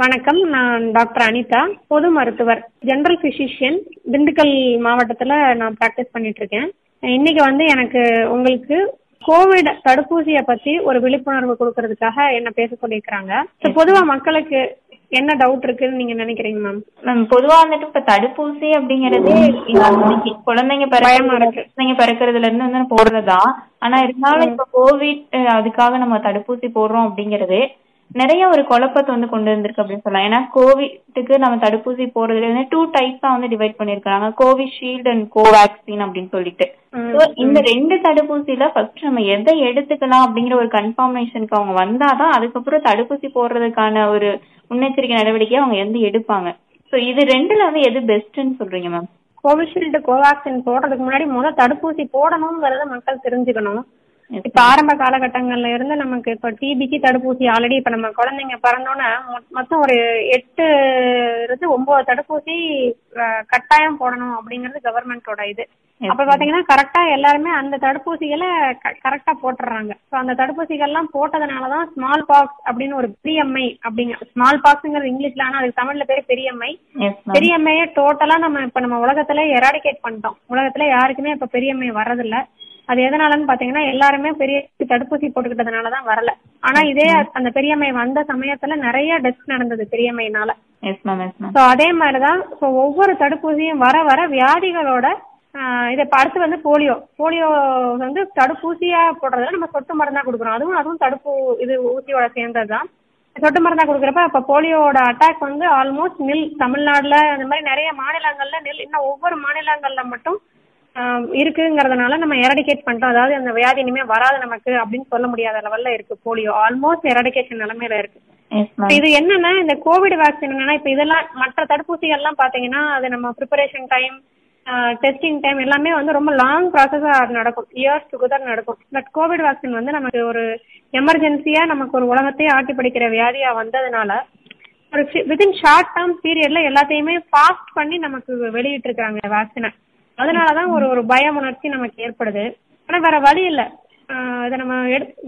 வணக்கம். நான் டாக்டர் அனிதா பொது மருத்துவர் ஜெனரல் பிசிஷியன் திண்டுக்கல் மாவட்டத்துல நான் பிராக்டிஸ் பண்ணிட்டு இருக்கேன் இன்னைக்கு வந்து எனக்கு உங்களுக்கு கோவிட் தடுப்பூசியை பத்தி ஒரு விழிப்புணர்வு கொடுக்கறதுக்காக என்ன பேச சொல்லியிருக்கிறாங்க பொதுவா மக்களுக்கு என்ன டவுட் இருக்குன்னு நீங்க நினைக்கிறீங்க மேம் மேம் பொதுவா வந்துட்டு இப்ப தடுப்பூசி அப்படிங்கறதே குழந்தைங்க பயமா இருக்கு. குழந்தைங்க பிறக்கிறதுல இருந்து வந்து போடுறதா ஆனா இருந்தாலும் இப்ப கோவிட் அதுக்காக நம்ம தடுப்பூசி போடுறோம் அப்படிங்கறது நிறைய ஒரு குழப்பத்தை வந்து கொண்டு வந்திருக்கு அப்படின்னு சொல்லலாம். ஏன்னா கோவிட்டுக்கு நம்ம தடுப்பூசி போடுறதுல வந்து டூ டைப்ஸா வந்து டிவைட் பண்ணிருக்காங்க கோவிஷீல்டு அண்ட் கோவேக்சின் அப்படின்னு சொல்லிட்டு. இந்த ரெண்டு தடுப்பூசியில ஃபர்ஸ்ட் நம்ம எதை எடுத்துக்கலாம் அப்படிங்கிற ஒரு கன்ஃபர்மேஷனுக்கு அவங்க வந்தாதான் அதுக்கப்புறம் தடுப்பூசி போடுறதுக்கான ஒரு முன்னெச்சரிக்கை நடவடிக்கையை அவங்க எந்த எடுப்பாங்க. சோ இது ரெண்டுல வந்து எது பெஸ்ட்னு சொல்றீங்க மேம் கோவிஷீல்டு கோவேக்சின் போடுறதுக்கு முன்னாடி முதல் தடுப்பூசி போடணுங்கிறத மக்கள் தெரிஞ்சுக்கணும். இப்ப ஆரம்ப காலகட்டங்கள்ல இருந்து நமக்கு இப்ப டிபிக்கு தடுப்பூசி ஆல்ரெடி இப்ப நம்ம குழந்தைங்க பிறந்தோன்னே மொத்தம் ஒரு எட்டு இருந்து ஒன்பது தடுப்பூசி கட்டாயம் போடணும் அப்படிங்கிறது கவர்மெண்டோட இது. அப்ப பாத்தீங்கன்னா கரெக்டா எல்லாருமே அந்த தடுப்பூசிகளை கரெக்டா போட்டுறாங்க. சோ அந்த தடுப்பூசிகள்லாம் போட்டதுனாலதான் ஸ்மால் பாக்ஸ் அப்படின்னு ஒரு பெரியம்மை அப்படிங்கிற ஸ்மால் பாக்ஸ்ங்கிறது இங்கிலீஷ்ல ஆனா அதுக்கு தமிழ்ல பேரு பெரியம்மை பெரியம்மையை டோட்டலா நம்ம இப்ப நம்ம உலகத்துல எராடிகேட் பண்ணிட்டோம். உலகத்துல யாருக்குமே இப்ப பெரியம்மை வர்றதில்ல. அது எதனாலன்னு பாத்தீங்கன்னா எல்லாருமே பெரிய தடுப்பூசி போட்டுக்கிட்டதுனாலதான் வரல. ஆனா இதே அந்த பெரியம்மை வந்த சமயத்துல நிறைய டெஸ்ட் நடந்தது பெரியம்மையினால. சோ அதே மாதிரிதான் சோ ஒவ்வொரு தடுப்பூசியும் வர வர வியாதிகளோட இதை அடுத்து வந்து போலியோ. போலியோ வந்து தடுப்பூசியா போடுறதுல நம்ம சொட்டு மருந்தா கொடுக்குறோம். அதுவும் அதுவும் தடுப்பு இது ஊசியோட சேர்ந்ததுதான். சொட்டு மருந்தா கொடுக்குறப்ப இப்ப போலியோட அட்டாக் வந்து ஆல்மோஸ்ட் நில் தமிழ்நாடுல அந்த மாதிரி நிறைய மாநிலங்கள்ல நில் இன்னும் ஒவ்வொரு மாநிலங்கள்ல மட்டும் இருக்குங்கிறதுனால நம்ம எரடிகேட் பண்ணிட்டோம். அதாவது அந்த வியாதி இனிமே வராது நமக்கு அப்படின்னு சொல்ல முடியாத லெவல்ல இருக்கு போலியோ. ஆல்மோஸ்ட் எரடிகேஷன் நிலைமையில இருக்கு. இது என்னன்னா இந்த கோவிட் வேக்சின் என்னன்னா இப்ப இதெல்லாம் மற்ற தடுப்பூசிகள் எல்லாம் பாத்தீங்கன்னா அது நம்ம ப்ரிப்பரேஷன் டைம் டெஸ்டிங் டைம் எல்லாமே வந்து ரொம்ப லாங் ப்ராசஸா நடக்கும். இயர்ஸ் டுகெதர் நடக்கும். பட் கோவிட் வேக்சின் வந்து நமக்கு ஒரு எமர்ஜென்சியா நமக்கு ஒரு உலகத்தையே ஆட்டி படிக்கிற வியாதியா வந்ததுனால ஒரு வித்தின் ஷார்ட் டேர்ம் பீரியட்ல எல்லாத்தையுமே ஃபாஸ்ட் பண்ணி நமக்கு வெளியிட்டு இருக்காங்க வேக்சினை அதனாலதான் ஒரு ஒரு பய உணர்ச்சி நமக்கு ஏற்படுது. ஆனா வேற வழி இல்ல. ஆஹ் இதை நம்ம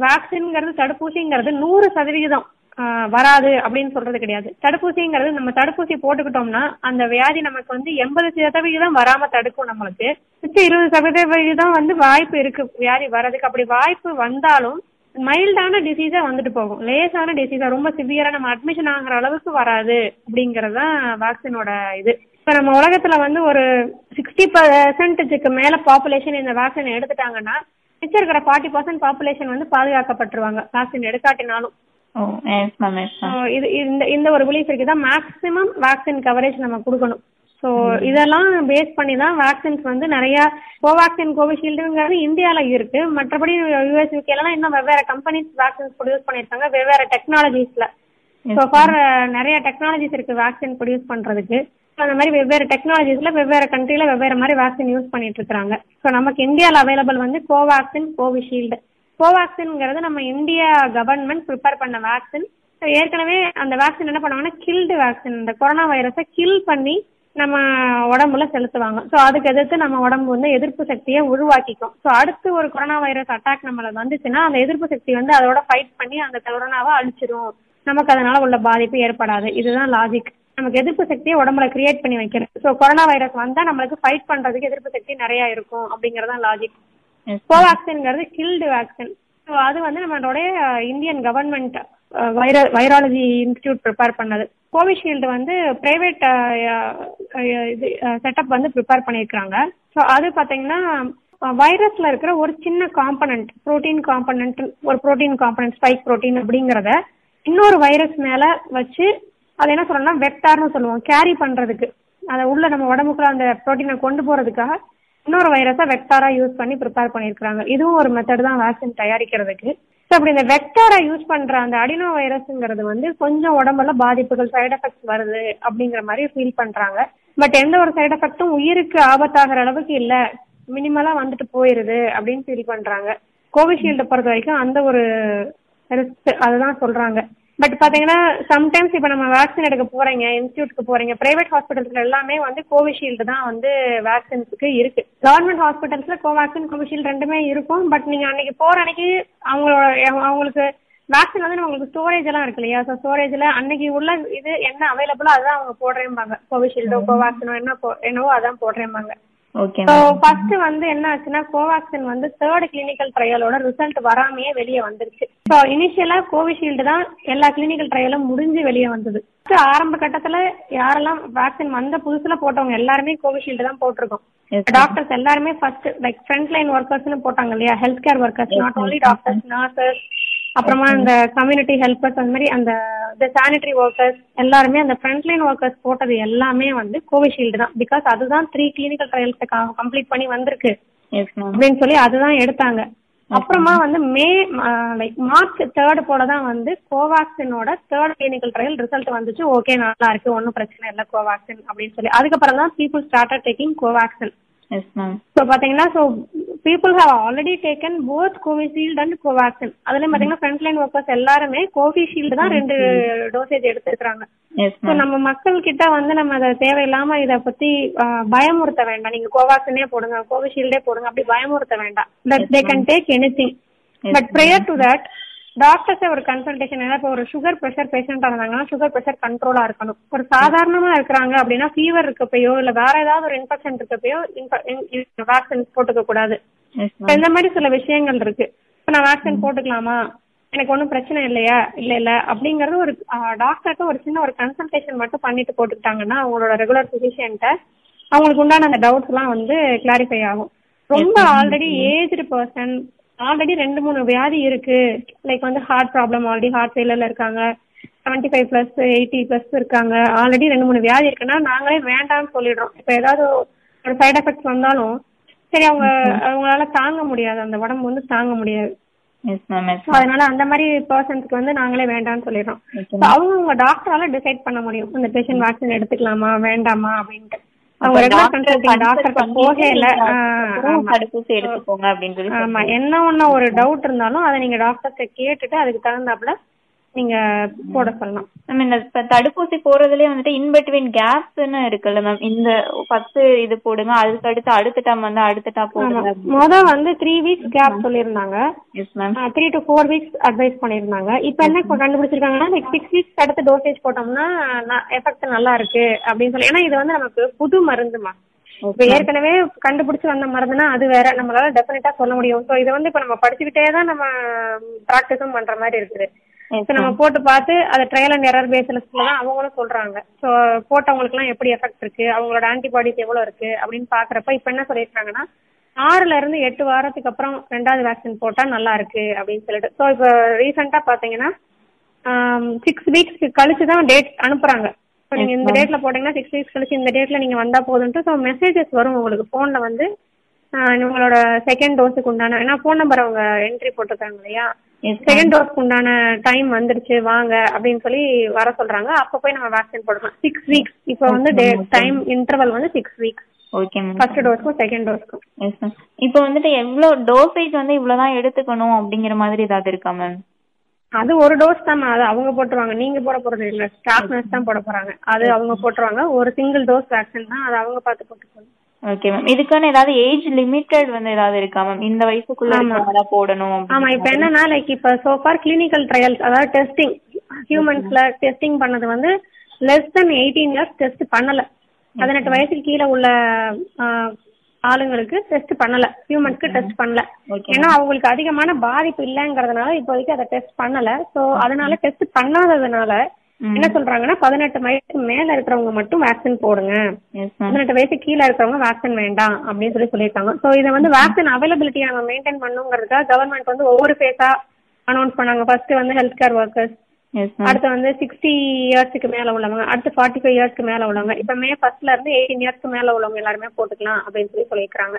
வேக்சின்ங்கிறது தடுப்பூசிங்கிறது நூறு சதவிகிதம் ஆஹ் வராது அப்படின்னு சொல்றது கிடையாது. தடுப்பூசிங்கிறது நம்ம தடுப்பூசி போட்டுக்கிட்டோம்னா அந்த வியாதி நமக்கு வந்து எண்பது சதவிகிதம் வராம தடுக்கும் நம்மளுக்கு. மிச்சம் இருபது சதவிகிதம் வந்து வாய்ப்பு இருக்கு. வியாதி வர்றதுக்கு அப்படி வாய்ப்பு வந்தாலும் மைல்டான டிசீஸா வந்துட்டு போகும். லேசான டிசீஸா ரொம்ப சிவியரா நம்ம அட்மிஷன் ஆகுற அளவுக்கு வராது அப்படிங்கறது தான் வேக்சினோட இது. இப்ப நம்ம உலகத்துல வந்து ஒரு சிக்ஸ்டி பர்சன்டேஜுக்கு மேல பாப்புலேஷன் இந்த வேக்சின் எடுத்துட்டாங்கன்னா மிச்சம் இருக்கிற ஃபார்ட்டி பர்சன்ட் பாப்புலேஷன் வந்து பாதுகாக்கப்பட்டுருவாங்க வேக்சின் எடுக்காட்டினாலும். இது இந்த இந்த ஒரு பிலீஃப் இருக்குதான் மேக்ஸிமம் வேக்சின் கவரேஜ் நம்ம கொடுக்கணும். ஸோ இதெல்லாம் பேஸ் பண்ணி தான் வேக்சின்ஸ் வந்து நிறைய கோவேக்சின் கோவிஷீல்டுங்கிறது இந்தியால இருக்கு. மற்றபடி யூஎஸ் யூகேலாம் இன்னும் வெவ்வேறு கம்பெனிஸ் வேக்சின்ஸ் ப்ரொடியூஸ் பண்ணிருக்காங்க வெவ்வேறு டெக்னாலஜிஸ்ல ஸோ ஃபார் நிறைய டெக்னாலஜிஸ் இருக்கு வேக்சின் ப்ரொடியூஸ் பண்றதுக்கு. அந்த மாதிரி வெவ்வேறு டெக்னாலஜிஸ்ல வெவ்வேறு கண்ட்ரில வெவ்வேறு மாதிரி வேக்சின் யூஸ் பண்ணிட்டு இருக்காங்க ஸோ நமக்கு இந்தியாவில் அவைலபிள் வந்து கோவேக்சின் கோவிஷீல்டு கோவேக்சின்ங்கிறது நம்ம இந்தியா கவர்மெண்ட் ப்ரிப்பேர் பண்ண வேக்சின் ஏற்கனவே அந்த வேக்சின் என்ன பண்ணுவாங்கன்னா கில்டு வேக்சின் இந்த கொரோனா வைரஸை கில் பண்ணி நம்ம உடம்புல செலுத்துவாங்க. ஸோ அதுக்கு எதிர்த்து நம்ம உடம்பு வந்து எதிர்ப்பு சக்தியை உருவாக்கிக்கும். ஸோ அடுத்து ஒரு கொரோனா வைரஸ் அட்டாக் நம்மள வந்துச்சுன்னா அந்த எதிர்ப்பு சக்தி வந்து அதோட ஃபைட் பண்ணி அந்த கொரோனாவை அழிச்சிரும். நமக்கு அதனால உள்ள பாதிப்பு ஏற்படாது. இதுதான் லாஜிக் நமக்கு எதிர்ப்பு சக்தியை உடம்புல கிரியேட் பண்ணி வைக்கிறது. ஸோ கொரோனா வைரஸ் வந்தா நம்மளுக்கு ஃபைட் பண்றதுக்கு எதிர்ப்பு சக்தி நிறைய இருக்கும் அப்படிங்கறதான் லாஜிக் கோவேக்சின்ங்கிறது கில்டு வேக்சின் ஸோ அது வந்து நம்மளுடைய இந்தியன் கவர்மெண்ட் வைர வைராலஜி இன்ஸ்டியூட் ப்ரிப்பேர் பண்ணது. கோவிஷீல்டு வந்து பிரைவேட் இது செட்டப் வந்து ப்ரிப்பேர் பண்ணியிருக்காங்க ஸோ அது பார்த்தீங்கன்னா வைரஸ்ல இருக்கிற ஒரு சின்ன காம்பனன்ட் புரோட்டீன் காம்பனன்ட் ஒரு புரோட்டீன் காம்பனன்ட் ஸ்பைக் புரோட்டீன் அப்படிங்கிறத இன்னொரு வைரஸ் மேல வச்சு அது என்ன சொல்லணும்னா வெக்டார்னு சொல்லுவோம் கேரி பண்றதுக்கு. அதை உள்ள நம்ம உடம்புக்குள்ள அந்த ப்ரோட்டீனை கொண்டு போறதுக்காக இன்னொரு வைரஸை வெக்டாரா யூஸ் பண்ணி ப்ரிப்பேர் பண்ணியிருக்காங்க இதுவும் ஒரு மெத்தட் தான் வேக்சின் தயாரிக்கிறதுக்கு. ஸோ அப்படி இந்த வெக்டாரா யூஸ் பண்ற அந்த அடினோ வைரஸ்ங்கிறது வந்து கொஞ்சம் உடம்புல பாதிப்புகள் சைடு எஃபெக்ட்ஸ் வருது அப்படிங்கிற மாதிரி ஃபீல் பண்றாங்க. பட் எந்த ஒரு சைடு எஃபெக்ட்டும் உயிருக்கு ஆபத்தாகிற அளவுக்கு இல்ல. மினிமலா வந்துட்டு போயிருது அப்படின்னு ஃபீல் பண்றாங்க. கோவிஷீல்டை பொறுத்த வரைக்கும் அந்த ஒரு ரிஸ்க் அதுதான் சொல்றாங்க. பட் பாத்தீங்கன்னா சம்டைம்ஸ் இப்ப நம்ம வேக்சின் எடுக்க போறீங்க இன்ஸ்டியூட்க்கு போறீங்க பிரைவேட் ஹாஸ்பிட்டல்ஸ்ல எல்லாமே வந்து கோவிஷீல்டு தான் வந்து வேக்சின்ஸ்க்கு இருக்கு. கவர்மெண்ட் ஹாஸ்பிட்டல்ஸ்ல கோவேக்சின் கோவிஷீல்டு ரெண்டுமே இருக்கும். பட் நீங்க அன்னைக்கு போற அன்னைக்கு அவங்களோட அவங்களுக்கு வேக்சின் வந்து உங்களுக்கு ஸ்டோரேஜ் எல்லாம் இருக்கு இல்லையா? ஸோ ஸ்டோரேஜ்ல அன்னைக்கு உள்ள இது என்ன அவைலபிளோ அதான் அவங்க போடுறேன்பாங்க கோவிஷீல்டோ கோவேக்சினோ என்ன என்னவோ அதான் ஸோ ஃபர்ஸ்ட் வந்து என்ன ஆச்சுன்னா கோவேக்சின் வந்து தேர்ட் கிளினிக்கல் ட்ரையலோட ரிசல்ட் வராமையே வெளியே வந்துருச்சு. ஸோ இனிஷியலா கோவிஷீல்டு தான் எல்லா கிளினிக்கல் ட்ரையலும் முடிஞ்சு வெளியே வந்தது. ஆரம்ப கட்டத்துல யாரெல்லாம் வேக்சின் வந்த புதுசுல போட்டவங்க எல்லாருமே கோவிஷீல்டு தான் போட்டிருக்கோம். டாக்டர்ஸ் எல்லாருமே ஃபர்ஸ்ட் லைக் ஃப்ரண்ட் லைன் ஒர்க்கர்ஸ்னு போட்டாங்க இல்லையா? Health care workers not only doctors nurses அப்புறமா இந்த கம்யூனிட்டி ஹெல்பர்ஸ் அந்த மாதிரி அந்த சானிட்டரி ஒர்க்கர்ஸ் எல்லாருமே அந்த ஃப்ரண்ட் லைன் ஒர்க்கர்ஸ் போட்டது எல்லாமே வந்து கோவிஷீல்டு தான். பிகாஸ் அதுதான் த்ரீ கிளினிக்கல் ட்ரையல்ஸ் கம்ப்ளீட் பண்ணி வந்திருக்கு. அப்படின்னு சொல்லி அதுதான் எடுத்தாங்க. அப்புறமா வந்து மே லைக் மார்ச் தேர்ட் போல தான் வந்து கோவாக்சினோட தேர்ட் கிளினிக்கல் ட்ரையல் ரிசல்ட் வந்துச்சு. ஓகே நல்லா இருக்கு. ஒன்றும் பிரச்சனை இல்லை. கோவாக்சின் அப்படின்னு சொல்லி. அதுக்கப்புறம் தான் people started taking Covaxin yes ma'am so பாத்தீங்கன்னா so people have already taken both Covishield and Covaxin அதுலயும் பாத்தீங்கன்னா ஃப்ரண்ட் லைன் ஒர்க்கர்ஸ் எல்லாருமே கோவிஷீல்டு தான் ரெண்டு டோசேஜ் எடுத்துருக்காங்க எஸ் ஸோ மேம் நம்ம மக்கள் கிட்ட வந்து நம்ம அதை தேவையில்லாம இத பத்தி பயமுறுத்த வேண்டாம். நீங்க கோவாக்சினே போடுங்க கோவிஷீல்டே போடுங்க அப்படி பயமுறுத்த வேண்டாம். But they can take anything but prior to that டாக்டர்ஸே ஒரு கன்சல்டேஷன் ஏதாவது இப்போ ஒரு சுகர் ப்ரெஷர் பேஷண்டா இருந்தாங்கன்னா சுகர் ப்ரெஷர் கண்ட்ரோலா இருக்கணும். ஒரு சாதாரணமா இருக்கிறாங்க அப்படின்னா ஃபீவர் இருக்கப்பயோ இல்ல வேற ஏதாவது ஒரு இன்ஃபெக்ஷன் இருக்கப்பயோ வேக்சின் போட்டுக்க கூடாது. இந்த மாதிரி சில விஷயங்கள் இருக்கு. இப்ப நான் வேக்சின் போட்டுக்கலாமா? எனக்கு ஒன்றும் பிரச்சனை இல்லையா? இல்ல இல்ல. அப்படிங்கறது ஒரு டாக்டர்கிட்ட ஒரு சின்ன ஒரு கன்சல்டேஷன் மட்டும் பண்ணிட்டு போட்டுக்கிட்டாங்கன்னா அவங்களோட ரெகுலர் பிசிஷியன்ட்ட அவங்களுக்கு உண்டான அந்த டவுட்ஸ் எல்லாம் வந்து கிளாரிஃபை ஆகும். ரொம்ப ஆல்ரெடி ஏஜ்டு பர்சன் ஆல்ரெடி ரெண்டு மூணு வியாதி இருக்கு. லைக் வந்து ஹார்ட் ப்ராப்ளம் ஆல்ரெடி ஹார்ட் ஃபெயிலியர்ல இருக்காங்க. Seventy five plus eighty plus இருக்காங்க. ஆல்ரெடி ரெண்டு மூணு வியாதி இருக்குன்னா நாங்களே வேண்டாம்னு சொல்லிடுறோம். இப்போ ஏதாவது ஒரு சைடு எஃபெக்ட்ஸ் வந்தாலும் சரி அவங்க அவங்களால தாங்க முடியாது. அந்த உடம்பு வந்து தாங்க முடியாது. அதனால அந்த மாதிரி பர்சன்ஸ்க்கு வந்து நாங்களே வேண்டாம்னு சொல்லிடுறோம். அவங்க டாக்டரால டிசைட் பண்ண முடியும். இந்த பேஷண்ட் வேக்சின் எடுத்துக்கலாமா வேண்டாமா அப்படின்ட்டு. தடுப்பூசி எடுத்துக்கோங்க அப்படின்னு சொல்லி ஆமா. என்ன ஒண்ணு ஒரு டவுட் இருந்தாலும் அதை நீங்க டாக்டர்கிட்ட கேட்டுட்டு அதுக்கு தகுந்தாப்புல நீங்க போட சொல்லலாம். மேம் இந்த இப்ப தடுப்பூசி போடுறதுலயே வந்துட்டு இன் பிட்வீன் கேப்ஸ்னு இருக்குல்ல மேம் இந்த ஃபர்ஸ்ட் இது போடுங்க அதுக்கு அடுத்து அடுத்த டைம் வந்து அடுத்த டைம் போடுங்க. முத வந்து த்ரீ வீக்ஸ் கேப் சொல்லியிருந்தாங்க. Yes ma'am three to four weeks advice பண்ணியிருந்தாங்க. இப்போ என்ன கண்டுபிடிச்சிருக்காங்கன்னா லைக் சிக்ஸ் வீக்ஸ் அடுத்து டோசேஜ் போட்டோம்னா எஃபெக்ட் நல்லா இருக்கு அப்படின்னு சொல்லி. ஏன்னா இது வந்து நமக்கு புது மருந்துமா இப்போ ஏற்கனவே கண்டுபிடிச்சு வந்த மருந்துனா அது வேற. நம்மளால டெஃபினட்டா சொல்ல முடியும். ஸோ இதை வந்து இப்போ நம்ம படிச்சுக்கிட்டே தான் நம்ம ப்ராக்டிஸும் பண்ற மாதிரி இருக்குது. நம்ம போட்டு பார்த்து அதை ட்ரையல் அண்ட் எரர் பேஸ்ல தான் அவங்களும் சொல்றாங்க. ஸோ போட்டவங்களுக்குலாம் எப்படி எஃபெக்ட் இருக்கு? அவங்களோட ஆன்டிபாடிஸ் எவ்வளவு இருக்கு? அப்படின்னு பாக்குறப்ப இப்போ என்ன சொல்லியிருக்காங்கன்னா ஆறுல இருந்து எட்டு வாரத்துக்கு அப்புறம் ரெண்டாவது வேக்சின் போட்டா நல்லா இருக்கு அப்படின்னு சொல்லிட்டு. ஸோ இப்போ ரீசெண்டா பாத்தீங்கன்னா சிக்ஸ் வீக்ஸ் கழிச்சு தான் டேட் அனுப்புறாங்க. இப்போ நீங்க இந்த டேட்ல போட்டீங்கன்னா சிக்ஸ் வீக்ஸ் கழிச்சு இந்த டேட்ல நீங்க வந்தா போதும்ட்டு ஸோ மெசேஜஸ் வரும் உங்களுக்கு. போன்ல வந்து உங்களோட செகண்ட் டோஸுக்கு உண்டான ஏன்னா ஃபோன் நம்பர் அவங்க என்ட்ரி போட்டிருக்காங்க இல்லையா? செகண்ட் டோஸ்க்கு உண்டான டைம் வந்துருச்சு வாங்க அப்படின்னு சொல்லி வர சொல்றாங்க. அப்ப போய் நம்ம வேக்சின் போடலாம். சிக்ஸ் வீக்ஸ் இப்போ வந்து டைம் இன்டர்வல் வந்து six weeks okay ma'am first டோஸ்க்கும் second டோஸ்க்கும் எஸ் மேம் இப்போ வந்துட்டு எவ்வளவு டோசேஜ் வந்து இவ்வளவுதான் எடுத்துக்கணும் அப்படிங்கிற மாதிரி ஏதாவது இருக்கா மேம் அது ஒரு டோஸ் தான் அது அவங்க போட்டுருவாங்க. நீங்க போட போறது இல்ல. ஸ்டாஃப் நர்ஸ் தான் போட போறாங்க. அது அவங்க போட்டுருவாங்க. ஒரு சிங்கிள் டோஸ் வேக்சின் தான் அது அவங்க பார்த்து போட்டுக்கணும். ஓகே மேம் இதுக்கான ஏதாவது ஏஜ் லிமிட்டட் வந்து ஏதாவது இருக்கா மேம் இந்த வயசுக்குள்ள. இருக்கவங்க போடணும் ஆமா இப்ப என்னன்னா லைக் இப்ப சோஃபார் கிளினிக்கல் ட்ரையல்ஸ் அதாவது டெஸ்டிங் ஹியூமன்ஸ்ல டெஸ்டிங் பண்ணது வந்து less than eighteen years test பண்ணல. பதினெட்டு வயசுக்கு கீழே உள்ள ஆளுங்களுக்கு டெஸ்ட் பண்ணல. ஹியூமன்ஸ்க்கு டெஸ்ட் பண்ணல. ஏன்னா அவங்களுக்கு அதிகமான பாதிப்பு இல்லைங்கிறதுனால இப்போதைக்கு அதை டெஸ்ட் பண்ணல. சோ அதனால டெஸ்ட் பண்ணாததுனால என்ன சொல்றாங்கன்னா பதினெட்டு வயசுக்கு மேல இருக்கிறவங்க மட்டும் வேக்சின் போடுங்க. பதினெட்டு வயசு கீழே இருக்கிறவங்க வேக்சின் வேண்டாம் அப்படின்னு சொல்லி சொல்லியிருக்காங்க. ஸோ இதை வந்து வேக்சின் அவைலபிலிட்டியை நம்ம மெயின்டைன் பண்ணுங்கிறதுக்காக கவர்மெண்ட் வந்து ஒவ்வொரு ஃபேஸா அனௌன்ஸ் பண்ணாங்க. ஃபர்ஸ்ட் வந்து ஹெல்த் கேர் ஒர்க்கர்ஸ் அடுத்து வந்து சிக்ஸ்டி இயர்ஸ்க்கு மேல உள்ளவங்க அடுத்து ஃபார்ட்டி ஃபைவ் இயர்ஸ்க்கு மேல உள்ளவங்க. இப்ப மே ஃபர்ஸ்ட்ல இருந்து எயிட்டீன் இயர்ஸ்க்கு மேல உள்ளவங்க எல்லாருமே போட்டுக்கலாம் அப்படின்னு சொல்லி சொல்லியிருக்காங்க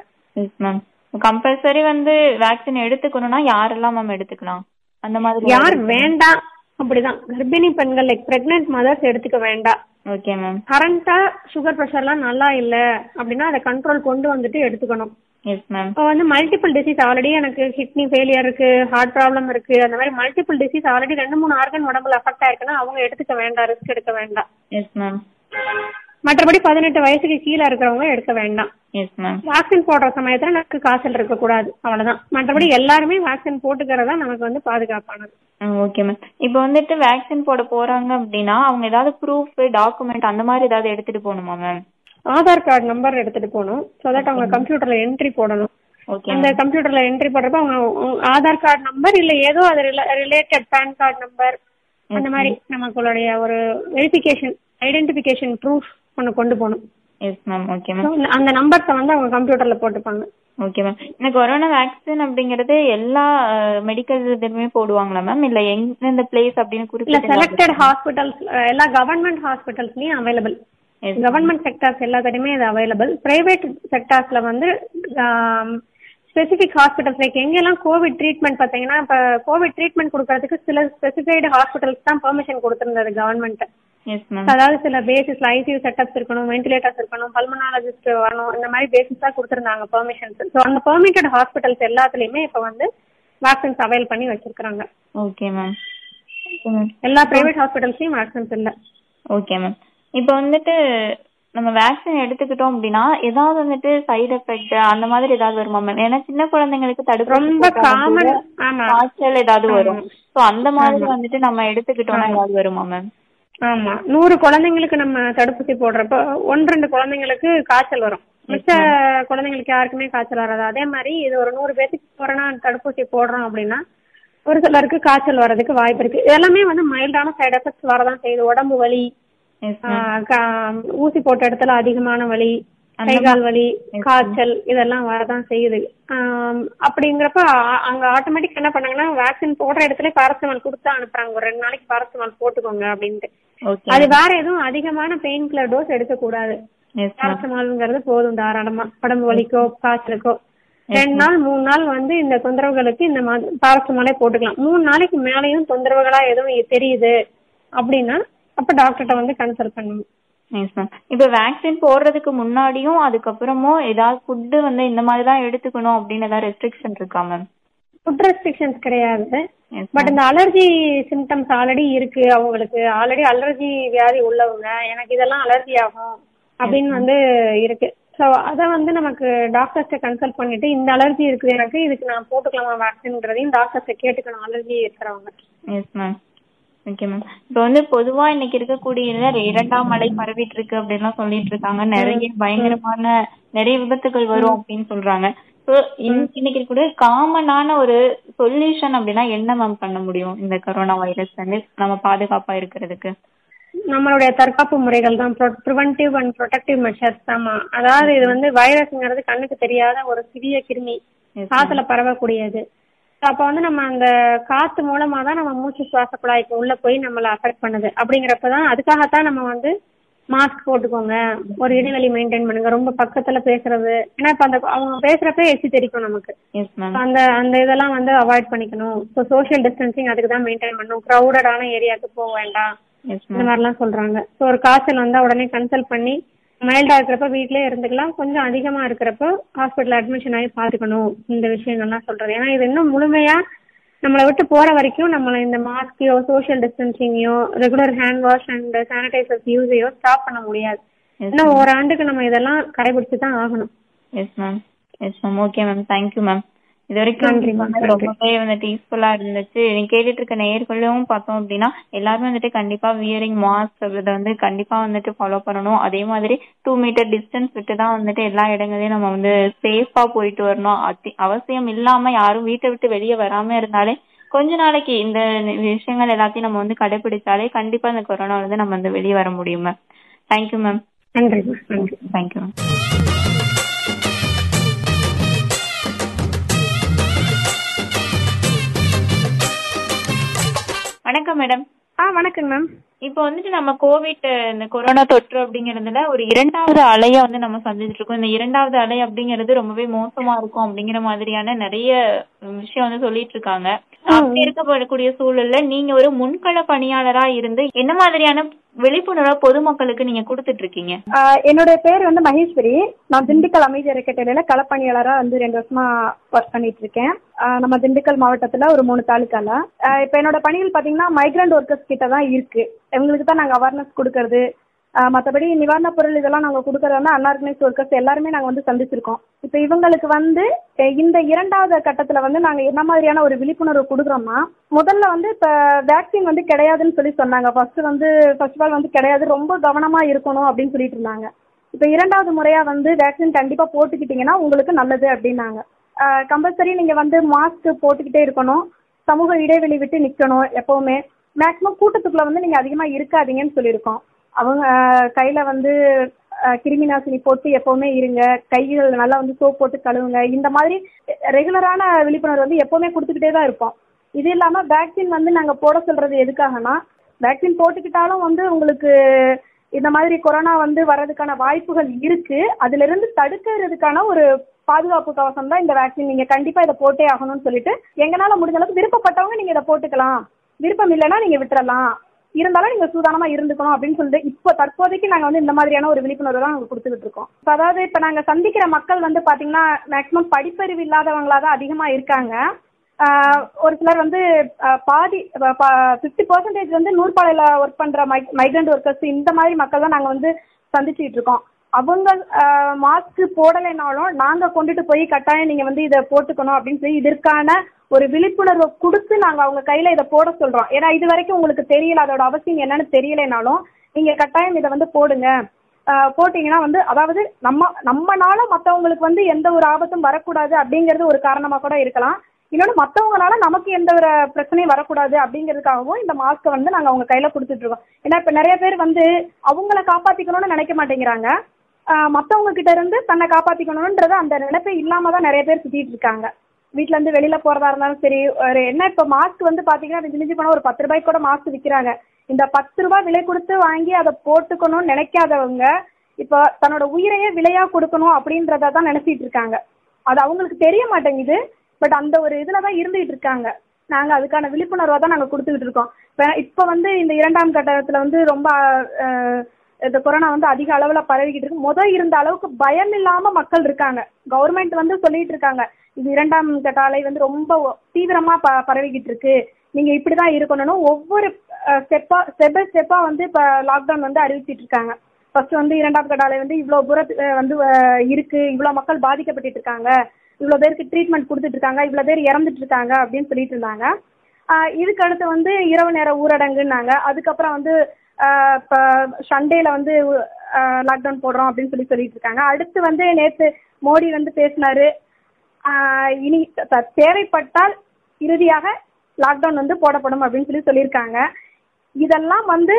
மேம் கம்பல்சரி வந்து வேக்சின் எடுத்துக்கணும்னா யாரெல்லாம் மேம் எடுத்துக்கலாம்? அந்த மாதிரி யார் வேண்டாம் அப்படிதான். கர்ப்பிணி பெண்கள் லைக் பிரெக்னென்ட் மதர்ஸ் எடுத்துக்க வேண்டாம். ஓகே மேம் கரண்டா சுகர் ப்ரெஷர்லாம் நல்லா இல்ல அப்படின்னா அதை கண்ட்ரோல் கொண்டு வந்துட்டு எடுத்துக்கணும். இப்போ வந்து மல்டிபிள் டிசீஸ் ஆல்ரெடி எனக்கு கிட்னி ஃபெயிலியர் இருக்கு ஹார்ட் ப்ராப்ளம் இருக்கு. அந்த மாதிரி மல்டிபிள் டிசீஸ் ஆல்ரெடி ரெண்டு மூணு ஆர்கன் உடம்புல அஃபெக்ட் ஆயிருக்குன்னா அவங்க எடுத்துக்க வேண்டாம் ரிஸ்க் எடுக்க வேண்டாம். மற்றபடி பதினெட்டு வயசுக்கு கீழே இருக்கிறவங்க எடுக்க வேண்டாம். வேக்சின் போடுற சமயத்துல நமக்கு காய்ச்சல் இருக்க கூடாது அவ்வளவுதான். மற்றபடி எல்லாருமே வேக்சின் போட்டுக்கிறதா நமக்கு வந்து பாதுகாப்பானது. ஓகே மேம் இப்போ வந்துட்டு வேக்சின் போட போறாங்க அப்படின்னா அவங்க ஏதாவது ப்ரூஃப் டாக்குமெண்ட் அந்த மாதிரி ஏதாவது எடுத்துட்டு போகணுமா மேம் ஆதார் கார்டு நம்பர் எடுத்துட்டு போகணும். ஸோ தட் அவங்க கம்ப்யூட்டர்ல என்ட்ரி போடணும். ஓகே அந்த கம்ப்யூட்டர்ல என்ட்ரி போடுறப்ப அவங்க ஆதார் கார்டு நம்பர் இல்ல ஏதோ அது ரிலேட்டட் பேன் கார்டு நம்பர் அந்த மாதிரி நமக்குடைய ஒரு வெரிஃபிகேஷன் ஐடென்டிபிகேஷன் ப்ரூஃப் ஒன்று கொண்டு போகணும். எஸ் மேம் ஓகே மேம் அந்த நம்பர்ஸை வந்து அவங்க கம்ப்யூட்டர்ல போட்டுப்பாங்க. ஓகே மேம் இந்த கொரோனா வேக்சின் அப்படிங்கறது எல்லா மெடிக்கல் இதுலயுமே போடுவாங்களா மேம் இல்ல எந்தெந்த பிளேஸ் அப்படின்னு இல்ல குறிப்பிட்டு செலக்டட் ஹாஸ்பிட்டல்ஸ் எல்லா கவர்மெண்ட் ஹாஸ்பிட்டல்ஸ்லயும் அவைலபிள். கவர்மெண்ட் செக்டார்ஸ் எல்லாத்துலயுமே இது அவைலபிள் பிரைவேட் செக்டார்ஸ்ல வந்து ஸ்பெசிபிக் ஹாஸ்பிட்டல்ஸ் லைக் எங்கெல்லாம் கோவிட் ட்ரீட்மெண்ட் பாத்தீங்கன்னா இப்ப கோவிட் ட்ரீட்மெண்ட் கொடுக்கறதுக்கு சில ஸ்பெசிஃபைடு ஹாஸ்பிட்டல்ஸ் தான் பெர்மிஷன் கொடுத்திருந்தது கவர்மெண்ட் அதாவது சில பேசிஸ்ல ஐசியூ செட்டப்ஸ் இருக்கணும் வென்டிலேட்டர்ஸ் இருக்கணும் பல்மனாலஜிஸ்ட் வரணும் இந்த மாதிரி பேசிஸ் கொடுத்திருந்தாங்க பெர்மிஷன்ஸ் ஸோ அந்த பெர்மிட்டட் ஹாஸ்பிட்டல்ஸ் எல்லாத்துலயுமே இப்ப வந்து வேக்சின்ஸ் அவைல் பண்ணி வச்சிருக்காங்க ஓகே மேம் எல்லா பிரைவேட் ஹாஸ்பிட்டல்ஸ்லயும் வேக்சின்ஸ் இல்ல. ஓகே மேம் இப்போ வந்துட்டு நம்ம வேக்சின் எடுத்துக்கிட்டோம் அப்படின்னா ஏதாவது வந்துட்டு சைடு எஃபெக்ட் அந்த மாதிரி ஏதாவது வருமா மேம் ஏன்னா சின்ன குழந்தைங்களுக்கு தடுப்பு ரொம்ப காமன் ஆமா. காய்ச்சல் ஏதாவது வரும். சோ அந்த மாதிரி வந்துட்டு நம்ம எடுத்துக்கிட்டோம்னா ஏதாவது வருமா மேம் ஆமா. நூறு குழந்தைங்களுக்கு நம்ம தடுப்பூசி போடுறப்ப ஒன்று ரெண்டு குழந்தைங்களுக்கு காய்ச்சல் வரும். மிச்ச குழந்தைங்களுக்கு யாருக்குமே காய்ச்சல் வராது. அதே மாதிரி இது ஒரு நூறு பேருக்கு கொரோனா தடுப்பூசி போடுறோம் அப்படின்னா ஒரு சிலருக்கு காய்ச்சல் வர்றதுக்கு வாய்ப்பு இருக்கு. எல்லாமே வந்து மைல்டான சைடு எஃபெக்ட்ஸ் வரதான் செய்யுது. உடம்பு வலி ஊசி போட்ட இடத்துல அதிகமான வலி கை கால் வலி காய்ச்சல் இதெல்லாம் வரதான் செய்யுது. அப்படிங்கிறப்ப அங்க ஆட்டோமேட்டிக் என்ன பண்ணாங்கன்னா வேக்சின் போடுற இடத்துல பாரஸ்டமால் கொடுத்து அனுப்புறாங்க. ஒரு ரெண்டு நாளைக்கு பாரஸ்டமால் போட்டுக்கோங்க அப்படின்ட்டு. அது வேற எதுவும் அதிகமான பெயின் கில்லர் டோஸ் எடுக்க கூடாது பாரஸ்டமால்ங்கிறது போதும் தாராளமா. உடம்பு வலிக்கோ காய்ச்சலுக்கோ. ரெண்டு நாள் மூணு நாள் வந்து இந்த தொந்தரவுகளுக்கு இந்த பாரஸ்டமாலே போட்டுக்கலாம். மூணு நாளைக்கு மேலேயும் தொந்தரவுகளா எதுவும் தெரியுது அப்படின்னா அப்ப டாக்டர்கிட்ட வந்து கன்சல்ட் பண்ணணும். எஸ் மேம் இப்போ வேக்சின் போடுறதுக்கு முன்னாடியும் அதுக்கப்புறமும் ஏதாவது ஃபுட்டு வந்து இந்த மாதிரி தான் எடுத்துக்கணும் அப்படின்னு ஏதாவது ரெஸ்ட்ரிக்ஷன் இருக்கா மேம் ஃபுட் ரெஸ்ட்ரிக்ஷன்ஸ் கிடையாது. பட் இந்த அலர்ஜி சிம்டம்ஸ் ஆல்ரெடி இருக்கு அவங்களுக்கு. ஆல்ரெடி அலர்ஜி வியாதி உள்ளவங்க எனக்கு இதெல்லாம் அலர்ஜி ஆகும் அப்படின்னு வந்து இருக்கு. ஸோ அதை வந்து நமக்கு டாக்டர்ஸ்ட கன்சல்ட் பண்ணிட்டு இந்த அலர்ஜி இருக்குது எனக்கு இதுக்கு நான் போட்டுக்கலாமா வேக்சின்ங்கிறதையும் டாக்டர்ஸ்ட கேட்டுக்கணும். அலர்ஜி இருக்கிறவங்க. எஸ் மேம் ஓகே மேம் இப்போ வந்து பொதுவா இன்னைக்கு இருக்கக்கூடிய இரண்டாம் மழை பரவிட்டு இருக்கு அப்படின்லாம் சொல்லிட்டு இருக்காங்க. நிறைய பயங்கரமான நிறைய விபத்துகள் வரும் அப்படின்னு சொல்றாங்க. ஸோ இன்னைக்கு இருக்கக்கூடிய காமனான ஒரு சொல்யூஷன் அப்படின்னா என்ன மேம் பண்ண முடியும் இந்த கொரோனா வைரஸ் வந்து நம்ம பாதுகாப்பா இருக்கிறதுக்கு? நம்மளுடைய தற்காப்பு முறைகள் தான். ப்ரிவென்டிவ் அண்ட் ப்ரொடெக்டிவ் மெஷர்ஸ் தாமா அதாவது இது வந்து வைரஸ்ங்கிறது கண்ணுக்கு தெரியாத ஒரு சிறிய கிருமி. காத்துல பரவக்கூடியது. அப்ப வந்து நம்ம அந்த காத்து மூலமா தான் நம்ம மூச்சு சுவாச குழாய்க்கு உள்ள போய் நம்மள அஃபெக்ட் பண்ணுது. அப்படிங்கிறப்பதான் அதுக்காகத்தான் நம்ம வந்து மாஸ்க் போட்டுக்கோங்க. ஒரு இடைவெளி மெயின்டைன் பண்ணுங்க. ரொம்ப பக்கத்துல பேசுறது. ஏன்னா இப்ப அந்த அவங்க பேசுறப்ப எச்சி தெரிக்கும் நமக்கு அந்த அந்த இதெல்லாம் வந்து அவாய்ட் பண்ணிக்கணும். ஸோ சோஷியல் டிஸ்டன்சிங் அதுக்கு தான் மெயின்டைன் பண்ணணும் க்ரௌடடான ஏரியாவுக்கு போக வேண்டாம். இந்த மாதிரிலாம் சொல்றாங்க. ஸோ ஒரு காய்ச்சல் வந்தா உடனே கன்சல்ட் பண்ணி மைல்டா இருக்கிறப்ப வீட்லயே இருந்துக்கலாம். கொஞ்சம் அதிகமா இருக்கிறப்ப ஹாஸ்பிட்டல் அட்மிஷன் ஆகி பாத்துக்கணும் இந்த விஷயங்கள்லாம் சொல்றது. ஏன்னா இது இன்னும் முழுமையா நம்மளை விட்டு போற வரைக்கும் நம்மள இந்த மாஸ்கையோ social டிஸ்டன்சிங்கையோ regular hand wash and sanitizers யூஸையோ stop பண்ண முடியாது. இன்னும் ஒரு ஆண்டுக்கு நம்ம இதெல்லாம் கடைபிடிச்சு தான் ஆகணும் yes ma'am yes ma'am okay ma'am thank you ma'am இது வரைக்கும் ரொம்பவே வந்துட்டு யூஸ்ஃபுல்லா இருந்துச்சு. கேட்டுட்டு இருக்க நேயர்களும் பார்த்தோம் அப்படின்னா எல்லாருமே வந்துட்டு கண்டிப்பா வியரிங் மாஸ்க் இதை வந்து கண்டிப்பா வந்துட்டு ஃபாலோ பண்ணணும். அதே மாதிரி டூ மீட்டர் டிஸ்டன்ஸ் விட்டு தான் வந்துட்டு எல்லா இடங்களையும் நம்ம வந்து சேஃபா போயிட்டு வரணும். அவசியம் இல்லாம யாரும் வீட்டை விட்டு வெளியே வராம இருந்தாலே கொஞ்ச நாளைக்கு இந்த விஷயங்கள் எல்லாத்தையும் நம்ம வந்து கடைபிடிச்சாலே கண்டிப்பா இந்த கொரோனா வந்து நம்ம வந்து வெளியே வர முடியும் மேம் தேங்க்யூ மேம் நன்றி தேங்க்யூ மேம் வணக்கம் மேடம் ஆ வணக்கம் மேம் இப்போ வந்துட்டு நம்ம கோவிட் இந்த கொரோனா தொற்று அப்படிங்கறதுல ஒரு இரண்டாவது அலைய வந்து நம்ம சந்திச்சிட்டு இருக்கோம். இந்த இரண்டாவது அலை அப்படிங்கிறது ரொம்பவே மோசமா இருக்கும் அப்படிங்கிற மாதிரியான நிறைய விஷயம் வந்து சொல்லிட்டு இருக்காங்க. அப்படி இருக்கப்படக்கூடிய சூழல்ல நீங்க ஒரு முன்கள பணியாளரா இருந்து என்ன மாதிரியான விழிப்புணர்வை பொதுமக்களுக்கு நீங்க கொடுத்துட்டு இருக்கீங்க? ஆஹ் என்னோட பேர் வந்து மகேஸ்வரி. நான் திண்டுக்கல் அமைதி அறக்கட்டளையில களப்பணியாளரா வந்து ரெண்டு வருஷமா ஒர்க் பண்ணிட்டு இருக்கேன். நம்ம திண்டுக்கல் மாவட்டத்துல ஒரு மூணு தாலுக்கால இப்ப என்னோட பணிகள் பாத்தீங்கன்னா மைக்ரண்ட் ஒர்க்கர்ஸ் கிட்ட தான் இருக்கு. இவங்களுக்கு தான் நாங்க அவேர்னஸ் கொடுக்கறது. மற்றபடி நிவாரணப் நிவாரண பொருள் இதெல்லாம் நாங்க கொடுக்கறதுனா அன்ஆர்கனைஸ் ஒர்க்கர்ஸ் எல்லாருமே நாங்க வந்து சந்திச்சிருக்கோம். இப்ப இவங்களுக்கு வந்து இந்த இரண்டாவது கட்டத்துல வந்து நாங்க என்ன மாதிரியான ஒரு விழிப்புணர்வு கொடுக்குறோம்னா முதல்ல வந்து இப்ப வேக்சின் வந்து கிடையாதுன்னு சொல்லி சொன்னாங்க. ஃபர்ஸ்ட் வந்து ஃபர்ஸ்ட் ஆஃப் ஆல் வந்து கிடையாது. ரொம்ப கவனமா இருக்கணும் அப்படின்னு சொல்லிட்டு இருந்தாங்க. இப்ப இரண்டாவது முறையா வந்து வேக்சின் கண்டிப்பா போட்டுக்கிட்டீங்கன்னா உங்களுக்கு நல்லது அப்படின்னாங்க. கம்பல்சரி நீங்க வந்து மாஸ்க் போட்டுக்கிட்டே இருக்கணும். சமூக இடைவெளி விட்டு நிக்கணும் எப்பவுமே. மேக்ஸிமம் கூட்டத்துக்குள்ள வந்து நீங்க அதிகமா இருக்காதீங்கன்னு சொல்லியிருக்கோம். அவங்க கையில் கையில வந்து கிருமி நாசினி போட்டு எப்பவுமே இருங்க. கைகள் நல்லா வந்து சோப் போட்டு கழுவுங்க. இந்த மாதிரி ரெகுலரான விழிப்புணர்வு வந்து எப்பவுமே கொடுத்துக்கிட்டே தான் இருப்போம். இது இல்லாம வேக்சின் வந்து நாங்க போட சொல்றது எதுக்காகனா வேக்சின் போட்டுக்கிட்டாலும் வந்து உங்களுக்கு இந்த மாதிரி கொரோனா வந்து வர்றதுக்கான வாய்ப்புகள் இருக்கு. அதுல இருந்து தடுக்கிறதுக்கான ஒரு பாதுகாப்பு கவசம் தான் இந்த வேக்சின் நீங்க கண்டிப்பா இதை போட்டே ஆகணும்னு சொல்லிட்டு எங்களால முடிஞ்ச அளவுக்கு விருப்பப்பட்டவங்க நீங்க இதை போட்டுக்கலாம். விருப்பம் இல்லைன்னா நீங்க விட்டுறலாம். இருந்தாலும் நீங்க சூதானமா இருந்துக்கணும் அப்படின்னு சொல்லிட்டு இப்ப தற்போதைக்கு நாங்க வந்து இந்த மாதிரியான ஒரு விழிப்புணர்வு தான் கொடுத்துக்கிட்டு இருக்கோம். அதாவது இப்ப நாங்க சந்திக்கிற மக்கள் வந்து பாத்தீங்கன்னா மேக்சிமம் படிப்பறிவு இல்லாதவங்களா தான் அதிகமா இருக்காங்க. ஒரு சிலர் வந்து பாதி ஃபிஃப்டி பர்சன்டேஜ் வந்து நூற்பாலையில ஒர்க் பண்ற மைக்ரண்ட் ஒர்க்கர்ஸ் இந்த மாதிரி மக்கள் தான் நாங்க வந்து சந்திச்சுட்டு இருக்கோம். அவங்க மாஸ்க் போடலைனாலும் நாங்க கொண்டுட்டு போய் கட்டாயம் நீங்க வந்து இதை போட்டுக்கணும் அப்படின்னு சொல்லி இதற்கான ஒரு விழிப்புணர்வை கொடுத்து நாங்க அவங்க கையில இதை போட சொல்றோம். ஏன்னா இது வரைக்கும் உங்களுக்கு தெரியல அதோட அவசியம் என்னன்னு தெரியலைனாலும் நீங்க கட்டாயம் இதை வந்து போடுங்க. போட்டீங்கன்னா வந்து அதாவது நம்ம நம்மனால மத்தவங்களுக்கு வந்து எந்த ஒரு ஆபத்தும் வரக்கூடாது அப்படிங்கிறது ஒரு காரணமா கூட இருக்கலாம். இன்னொன்று மற்றவங்களால நமக்கு எந்த ஒரு பிரச்சனையும் வரக்கூடாது அப்படிங்கிறதுக்காகவும் இந்த மாஸ்க்கை வந்து நாங்கள் அவங்க கையில் கொடுத்துட்டு இருக்கோம். ஏன்னா இப்போ நிறைய பேர் வந்து அவங்கள காப்பாற்றிக்கணும்னு நினைக்க மாட்டேங்கிறாங்க. மத்தவங்க கிட்ட இருந்து தன்னை காப்பாத்திக்கணும்ன்றது அந்த நினைப்பே இல்லாம தான் நிறைய பேர் சுற்றிட்டு இருக்காங்க. வீட்டுல இருந்து வெளியில போறதா இருந்தாலும் சரி ஒரு என்ன இப்போ மாஸ்க் வந்து பாத்தீங்கன்னா மிஞ்சி போனா ஒரு பத்து ரூபாய்க்கு கூட மாஸ்க் விற்கிறாங்க இந்த பத்து ரூபாய் விலை கொடுத்து வாங்கி அதை போட்டுக்கணும்னு நினைக்காதவங்க இப்போ தன்னோட உயிரையே விலையா கொடுக்கணும் அப்படின்றத தான் நினைச்சிட்டு இருக்காங்க. அது அவங்களுக்கு தெரிய மாட்டேங்குது பட் அந்த ஒரு இதுலதான் இருந்துகிட்டு இருக்காங்க. நாங்க அதுக்கான விழிப்புணர்வை தான் நாங்க கொடுத்துக்கிட்டு இருக்கோம். இப்ப வந்து இந்த இரண்டாம் கட்டத்துல வந்து ரொம்ப இந்த கொரோனா வந்து அதிக அளவுல பரவிக்கிட்டு இருக்கு. முத இருந்த அளவுக்கு பயம் இல்லாம மக்கள் இருக்காங்க. கவர்மெண்ட் வந்து சொல்லிட்டு இருக்காங்க. இது இரண்டாம் கட்ட அலை வந்து ரொம்ப தீவிரமா ப பரவிக்கிட்டு இருக்கு. நீங்க இப்படிதான் இருக்கணும்னு ஒவ்வொரு ஸ்டெப்பா ஸ்டெப் பை ஸ்டெப்பா வந்து இப்ப லாக்டவுன் வந்து அறிவிச்சிட்டு இருக்காங்க. ஃபர்ஸ்ட் வந்து இரண்டாம் கட்ட அலை வந்து இவ்வளவு தூரத்து வந்து இருக்கு. இவ்வளவு மக்கள் பாதிக்கப்பட்டு இருக்காங்க. இவ்வளவு பேருக்கு ட்ரீட்மெண்ட் கொடுத்துட்டு இருக்காங்க. இவ்வளவு பேர் இறந்துட்டு இருக்காங்க அப்படின்னு சொல்லிட்டு இருந்தாங்க. இதுக்கு அடுத்து வந்து இரவு நேர ஊரடங்குன்னாங்க. அதுக்கப்புறம் வந்து இப்போ சண்டேல வந்து லாக்டவுன் போடுறோம் அப்படின்னு சொல்லி சொல்லிட்டு இருக்காங்க. அடுத்து வந்து நேத்து மோடி வந்து பேசினாரு. ஆஹ் இனி தேவைப்பட்டால் இறுதியாக லாக்டவுன் வந்து போடப்படும் அப்படின்னு சொல்லி சொல்லியிருக்காங்க. இதெல்லாம் வந்து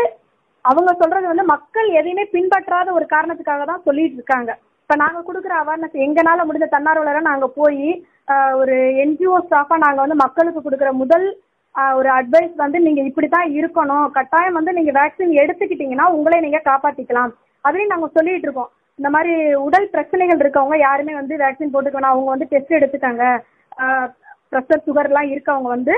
அவங்க சொல்றது வந்து மக்கள் எதையுமே பின்பற்றாத ஒரு காரணத்துக்காக தான் சொல்லிட்டு இருக்காங்க. இப்ப நாங்க கொடுக்குற அவேர்னஸ் எங்கனால முடிஞ்ச தன்னார்வலரை நாங்க போய் ஒரு என்ஜிஓ ஸ்டாஃபா நாங்க வந்து மக்களுக்கு கொடுக்குற முதல் ஒரு அட்வைஸ் வந்து நீங்க இப்படித்தான் இருக்கணும். கட்டாயம் வந்து நீங்க வேக்சின் எடுத்துக்கிட்டீங்கன்னா உங்களை நீங்க காப்பாத்திக்கலாம். அப்படின்னு நாங்க சொல்லிட்டு இருக்கோம். இந்த மாதிரி உடல் பிரச்சனைகள் இருக்கவங்க யாருமே வந்து வேக்சின் போட்டுக்கணும் அவங்க வந்து டெஸ்ட் எடுத்துக்காங்க ப்ரெஷர் சுகர்லாம் இருக்கவங்க வந்து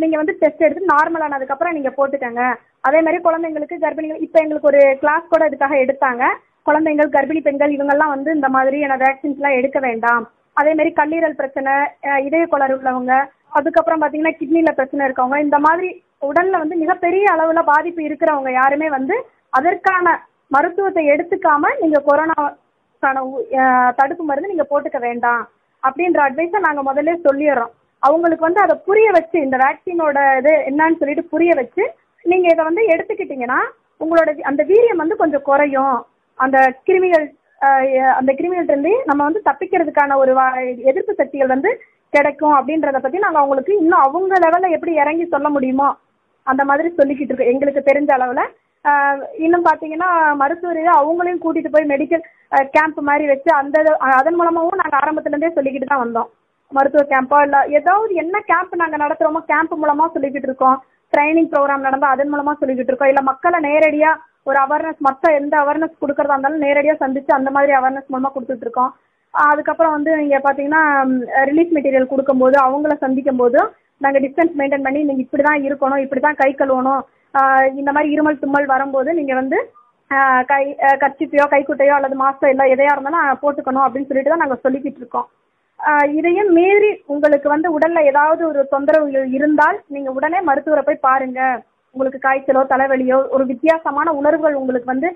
நீங்க வந்து டெஸ்ட் எடுத்து நார்மல் ஆனதுக்கப்புறம் நீங்க போட்டுக்கங்க. அதே மாதிரி குழந்தைங்களுக்கு கர்ப்பிணிகள் இப்போ எங்களுக்கு ஒரு கிளாஸ் கூட இதுக்காக எடுத்தாங்க. குழந்தைங்கள் கர்ப்பிணி பெண்கள் இவங்கெல்லாம் வந்து இந்த மாதிரியான வேக்சின்ஸ்லாம் எடுக்க வேண்டாம். அதே மாதிரி கல்லீரல் பிரச்சனை இதய கோளாறு உள்ளவங்க அதுக்கப்புறம் பாத்தீங்கன்னா கிட்னில பிரச்சனை இருக்கவங்க இந்த மாதிரி உடல்ல வந்து மிகப்பெரிய அளவுல பாதிப்பு இருக்கிறவங்க யாருமே வந்து அதற்கான மருத்துவத்தை எடுத்துக்காம நீங்க கொரோனாக்கான உ- தடுப்பு மருந்து நீங்க போட்டுக்க வேண்டாம் அப்படின்ற அட்வைஸை நாங்க முதல்ல சொல்லிடுறோம். அவங்களுக்கு வந்து அதை புரிய வச்சு இந்த வேக்சினோட இது என்னன்னு சொல்லிட்டு புரிய வச்சு நீங்க இதை வந்து எடுத்துக்கிட்டீங்கன்னா உங்களோட அந்த வீரியம் வந்து கொஞ்சம் குறையும். அந்த கிருமிகள் அந்த கிருமிகள்ட்ட இருந்து நம்ம வந்து தப்பிக்கிறதுக்கான ஒரு வா- எதிர்ப்பு சக்திகள் வந்து கிடைக்கும் அப்படின்றத பத்தி நாங்க அவங்களுக்கு இன்னும் அவங்க லெவல்ல எப்படி இறங்கி சொல்ல முடியுமோ அந்த மாதிரி சொல்லிக்கிட்டு இருக்கோம். எங்களுக்கு தெரிஞ்ச அளவுல. இன்னும் பாத்தீங்கன்னா மருத்துவ அவங்களையும் கூட்டிட்டு போய் மெடிக்கல் கேம்ப் மாதிரி வச்சு அந்த அதன் மூலமாவும் நாங்க ஆரம்பத்துல இருந்தே சொல்லிக்கிட்டு தான் வந்தோம். மருத்துவ கேம்போ இல்ல ஏதாவது என்ன கேம்ப் நாங்க நடத்துறோமோ கேம்ப் மூலமா சொல்லிக்கிட்டு இருக்கோம். ட்ரைனிங் ப்ரோக்ராம் நடந்தா அதன் மூலமா சொல்லிக்கிட்டு இருக்கோம். இல்ல மக்களை நேரடியா ஒரு அவேர்னஸ் மத்த எந்த அவேர்னஸ் கொடுக்கறதா இருந்தாலும் நேரடியா சந்திச்சு அந்த மாதிரி அவேர்னஸ் மூலமா கொடுத்துட்டு இருக்கோம். அதுக்கப்புறம் வந்து நீங்க பாத்தீங்கன்னா ரிலீஃப் மெட்டீரியல் கொடுக்கும்போது அவங்கள சந்திக்கும் போது நாங்க டிஸ்டன்ஸ் மெயின்டைன் பண்ணி நீங்க இப்படிதான் இருக்கணும் இப்படிதான் கை கழுவணும் இந்த மாதிரி இருமல் தும்மல் வரும்போது நீங்க வந்து கை கர்ச்சிப்பையோ கைக்குட்டையோ அல்லது மாஸ்டோ இல்லை எதையா இருந்தாலும் போட்டுக்கணும் அப்படின்னு சொல்லிட்டு தான் நாங்க சொல்லிக்கிட்டு இருக்கோம். இதையும் மீறி உங்களுக்கு வந்து உடல்ல ஏதாவது ஒரு தொந்தரவு இருந்தால் நீங்க உடனே மருத்துவரை போய் பாருங்க. உங்களுக்கு காய்ச்சலோ தலைவலியோ ஒரு வித்தியாசமான உணர்வுகள் உங்களுக்கு வந்து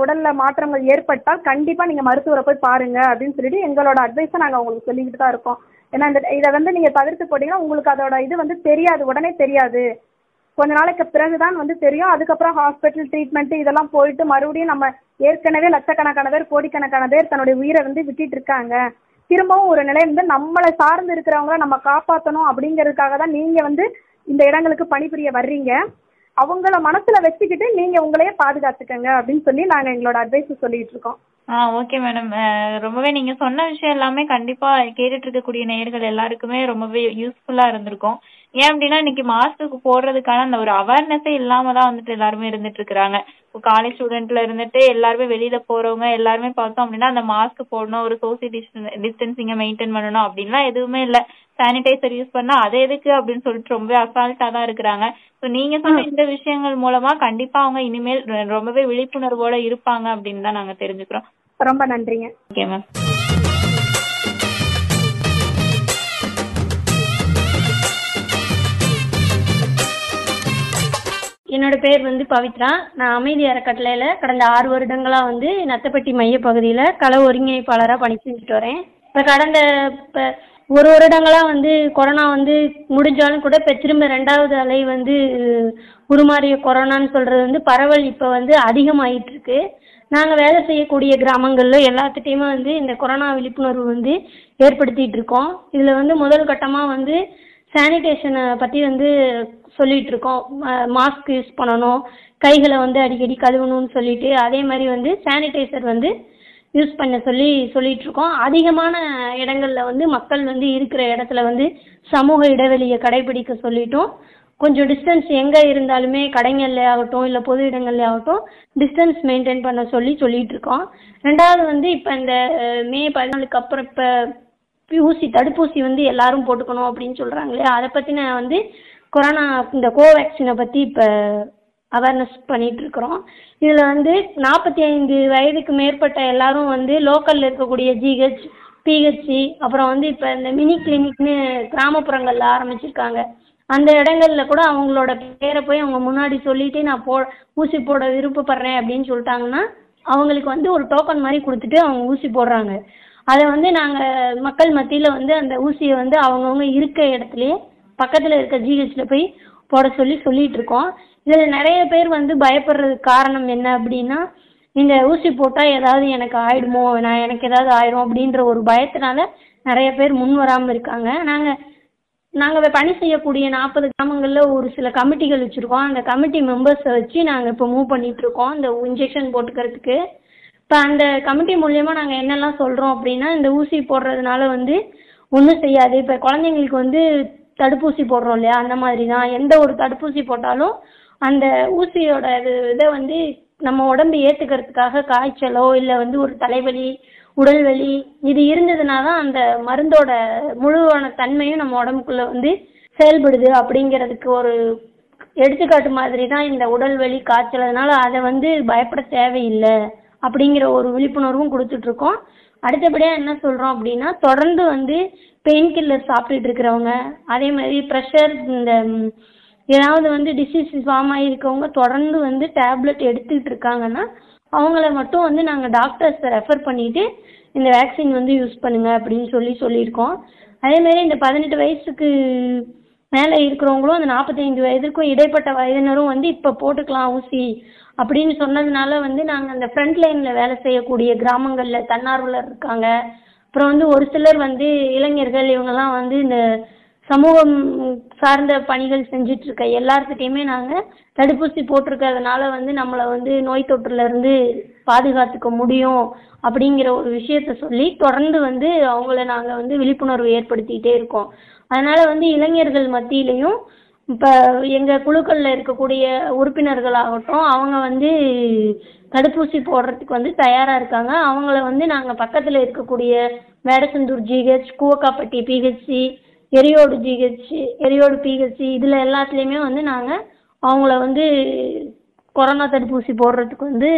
உடல்ல மாற்றங்கள் ஏற்பட்டால் கண்டிப்பா நீங்க மருத்துவரை போய் பாருங்க அப்படின்னு சொல்லிட்டு எங்களோட அட்வைஸை நாங்க உங்களுக்கு சொல்லிக்கிட்டு தான் இருக்கோம். ஏன்னா இந்த இதை வந்து நீங்க தவிர்த்து போட்டீங்கன்னா உங்களுக்கு அதோட இது வந்து தெரியாது உடனே தெரியாது. கொஞ்ச நாளைக்கு பிறகுதான் வந்து தெரியும். அதுக்கப்புறம் ஹாஸ்பிட்டல் ட்ரீட்மெண்ட் இதெல்லாம் போயிட்டு மறுபடியும் நம்ம ஏற்கனவே லட்சக்கணக்கான பேர் கோடிக்கணக்கான பேர் தன்னுடைய உயிரை வந்து விட்டுட்டு இருக்காங்க. திரும்பவும் ஒரு நிலை வந்து நம்மளை சார்ந்து இருக்கிறவங்கள நம்ம காப்பாற்றணும் அப்படிங்கிறதுக்காக தான் நீங்க வந்து இந்த இடங்களுக்கு பணிபுரிய வர்றீங்க. அவங்கள மனசுல வச்சுக்கிட்டு நீங்க உங்களையே பாதுகாத்துக்கங்க அப்படின்னு சொல்லி நாங்க எங்களோட அட்வைஸ் சொல்லிட்டு இருக்கோம். ஆ ஓகே மேடம் ரொம்பவே நீங்க சொன்ன விஷயம் எல்லாமே கண்டிப்பா கேட்டுட்டு இருக்கக்கூடிய நேயர்கள் எல்லாருக்குமே ரொம்பவே யூஸ்ஃபுல்லா இருந்திருக்கும். ஏன் அப்படின்னா இன்னைக்கு மாஸ்க்கு போடுறதுக்கான அந்த ஒரு அவேர்னஸே இல்லாம தான் வந்துட்டு எல்லாருமே இருந்துட்டு இருக்கிறாங்க. காலேஜ் ஸ்டூடெண்ட்ல இருந்துட்டு எல்லாருமே வெளியில போறவங்க எல்லாருமே பார்த்தோம் அப்படின்னா அந்த மாஸ்க் போடணும் ஒரு சோசியல் டிஸ்டன்சிங்க மெயின்டைன் பண்ணணும் அப்படின்லாம் எதுவுமே இல்ல. சானிடைசர் யூஸ் பண்ணா அது எதுக்கு அப்படின்னு சொல்லிட்டு ரொம்ப அசால்ட்டா தான் இருக்கிறாங்க. ஸோ நீங்க சொன்ன இந்த விஷயங்கள் மூலமா கண்டிப்பா அவங்க இனிமேல் ரொம்பவே விழிப்புணர்வோட இருப்பாங்க அப்படின்னு தான் நாங்க தெரிஞ்சுக்கிறோம். ரொம்ப நன்றிங்க. ஓகே மேம் என்னோட பேர் வந்து பவித்ரா. நான் அமைதி அறக்கட்டளையில கடந்த ஆறு வருடங்களா வந்து நத்தப்பட்டி மைய பகுதியில கள ஒருங்கிணைப்பாளரா பணி செஞ்சுட்டு வரேன். இப்ப கடந்த இப்ப ஒரு வருடங்களா வந்து கொரோனா வந்து முடிஞ்சாலும் கூட இப்ப திரும்ப ரெண்டாவது அலை வந்து உருமாறிய கொரோனான்னு சொல்றது வந்து பரவல் இப்ப வந்து அதிகமாயிட்டு இருக்கு நாங்க வேலை செய்யக்கூடிய கிராமங்கள்ல எல்லாத்துட்டையுமே வந்து இந்த கொரோனா விழிப்புணர்வு வந்து ஏற்படுத்திட்டு இருக்கோம். இதுல வந்து முதல் கட்டமா வந்து சானிடேஷனை பத்தி வந்து சொல்லிட்டு இருக்கோம் மாஸ்க் யூஸ் பண்ணணும் கைகளை வந்து அடிக்கடி கழுவணும்னு சொல்லிட்டு அதே மாதிரி வந்து சானிடைசர் வந்து யூஸ் பண்ண சொல்லி சொல்லிட்டு இருக்கோம் அதிகமான இடங்கள்ல வந்து மக்கள் வந்து இருக்கிற இடத்துல வந்து சமூக இடைவெளியை கடைபிடிக்க சொல்லிட்டோம். கொஞ்சம் டிஸ்டன்ஸ் எங்க இருந்தாலுமே கடைங்கள்ல ஆகட்டும் இல்ல பொது இடங்கள்ல ஆகட்டும் டிஸ்டன்ஸ் மெயின்டைன் பண்ண சொல்லி சொல்லிட்டு இருக்கோம் ரெண்டாவது வந்து இப்ப இந்த மே பதினாலுக்கு அப்புறம் இப்ப ஊசி தடுப்பூசி வந்து எல்லாரும் போட்டுக்கணும் அப்படின்னு சொல்றாங்களே. அதை பத்தி நான் வந்து கொரோனா இந்த கோவேக்சினை பத்தி இப்ப அவேர்னஸ் பண்ணிட்டு இருக்கிறோம். இதுல வந்து நாற்பத்தி ஐந்து வயதுக்கு மேற்பட்ட எல்லாரும் வந்து லோக்கல்ல இருக்கக்கூடிய ஜிஹெச் பிஹெச்சி அப்புறம் வந்து இப்ப இந்த மினி கிளினிக்னு கிராமப்புறங்கள்ல ஆரம்பிச்சிருக்காங்க. அந்த இடங்கள்ல கூட அவங்களோட பேரை போய் அவங்க முன்னாடி சொல்லிட்டு நான் போ ஊசி போட விருப்பப்படுறேன் அப்படின்னு சொல்லிட்டாங்கன்னா அவங்களுக்கு வந்து ஒரு டோக்கன் மாதிரி கொடுத்துட்டு அவங்க ஊசி போடுறாங்க. அதை வந்து நாங்கள் மக்கள் மத்தியில் வந்து அந்த ஊசியை வந்து அவங்கவுங்க இருக்க இடத்துலயே பக்கத்தில் இருக்க ஜிஹெச்சில் போய் போட சொல்லி சொல்லிட்டு இருக்கோம். இதில் நிறைய பேர் வந்து பயப்படுறதுக்கு காரணம் என்ன அப்படின்னா இந்த ஊசி போட்டால் ஏதாவது எனக்கு ஆயிடுமோ நான் எனக்கு ஏதாவது ஆயிடும் அப்படின்ற ஒரு பயத்தினால நிறைய பேர் முன் வராமல் இருக்காங்க. நாங்கள் நாங்கள் பணி செய்யக்கூடிய நாற்பது கிராமங்களில் ஒரு சில கமிட்டிகள் வச்சுருக்கோம். அந்த கமிட்டி மெம்பர்ஸை வச்சு நாங்கள் இப்போ மூவ் பண்ணிகிட்ருக்கோம் இந்த இன்ஜெக்ஷன் போட்டுக்கிறதுக்கு. இப்போ அந்த கமிட்டி மூலியமா நாங்கள் என்னெல்லாம் சொல்கிறோம் அப்படின்னா இந்த ஊசி போடுறதுனால வந்து ஒன்றும் செய்யாது. இப்போ குழந்தைங்களுக்கு வந்து தடுப்பூசி போடுறோம் இல்லையா? அந்த மாதிரி தான் எந்த ஒரு தடுப்பூசி போட்டாலும் அந்த ஊசியோட இது இதை வந்து நம்ம உடம்பு ஏற்றுக்கிறதுக்காக காய்ச்சலோ இல்லை வந்து ஒரு தலைவலி உடல்வலி இது இருந்ததுனா தான் அந்த மருந்தோட முழுவான தன்மையும் நம்ம உடம்புக்குள்ள வந்து செயல்படுது அப்படிங்கிறதுக்கு ஒரு எடுத்துக்காட்டு மாதிரி தான் இந்த உடல்வலி காய்ச்சல். அதனால அதை வந்து பயப்பட தேவையில்லை. அப்படிங்கிற ஒரு விழிப்புணர்வும் கொடுத்துட்டு இருக்கோம் அடுத்தபடியா என்ன சொல்றோம் அப்படின்னா தொடர்ந்து வந்து பெயின் கில்லர் சாப்பிட்டுட்டு இருக்கிறவங்க அதே மாதிரி ப்ரெஷர் இந்த ஏதாவது வந்து டிசீஸ் ஃபார்ம் ஆகியிருக்கவங்க தொடர்ந்து வந்து டேப்லெட் எடுத்துக்கிட்டு இருக்காங்கன்னா அவங்கள மட்டும் வந்து நாங்கள் டாக்டர்ஸை ரெஃபர் பண்ணிட்டு இந்த வேக்சின் வந்து யூஸ் பண்ணுங்க அப்படின்னு சொல்லி சொல்லியிருக்கோம். அதே மாதிரி இந்த பதினெட்டு வயசுக்கு மேலே இருக்கிறவங்களும் அந்த நாற்பத்தைந்து வயதுக்கும் இடைப்பட்ட வயதினரும் வந்து இப்போ போட்டுக்கலாம் ஊசி. அப்படின்னு சொன்னதுனால வந்து நாங்கள் அந்த ஃப்ரண்ட் லைனில் வேலை செய்யக்கூடிய கிராமங்களில் தன்னார்வலர் இருக்காங்க. அப்புறம் வந்து ஒரு சிலர் வந்து இளைஞர்கள் இவங்கெல்லாம் வந்து இந்த சமூகம் சார்ந்த பணிகள் செஞ்சுட்டு இருக்க எல்லார்கிட்டையுமே நாங்கள் தடுப்பூசி போட்டிருக்கிறதுனால வந்து நம்மளை வந்து நோய் தொற்றுலேருந்து பாதுகாத்துக்க முடியும் அப்படிங்கிற ஒரு விஷயத்த சொல்லி தொடர்ந்து வந்து அவங்கள நாங்கள் வந்து விழிப்புணர்வு ஏற்படுத்திக்கிட்டே இருக்கோம். அதனால வந்து இளைஞர்கள் மத்தியிலையும் இப்போ எங்கள் குழுக்களில் இருக்கக்கூடிய உறுப்பினர்களாகட்டும் அவங்க வந்து தடுப்பூசி போடுறதுக்கு வந்து தயாராக இருக்காங்க. அவங்கள வந்து நாங்கள் பக்கத்தில் இருக்கக்கூடிய Vedasandur GH Koovakkapatti PHC Eriyodu GH Eriyodu PHC இதில் எல்லாத்துலேயுமே வந்து நாங்கள் அவங்கள வந்து கொரோனா தடுப்பூசி போடுறதுக்கு வந்து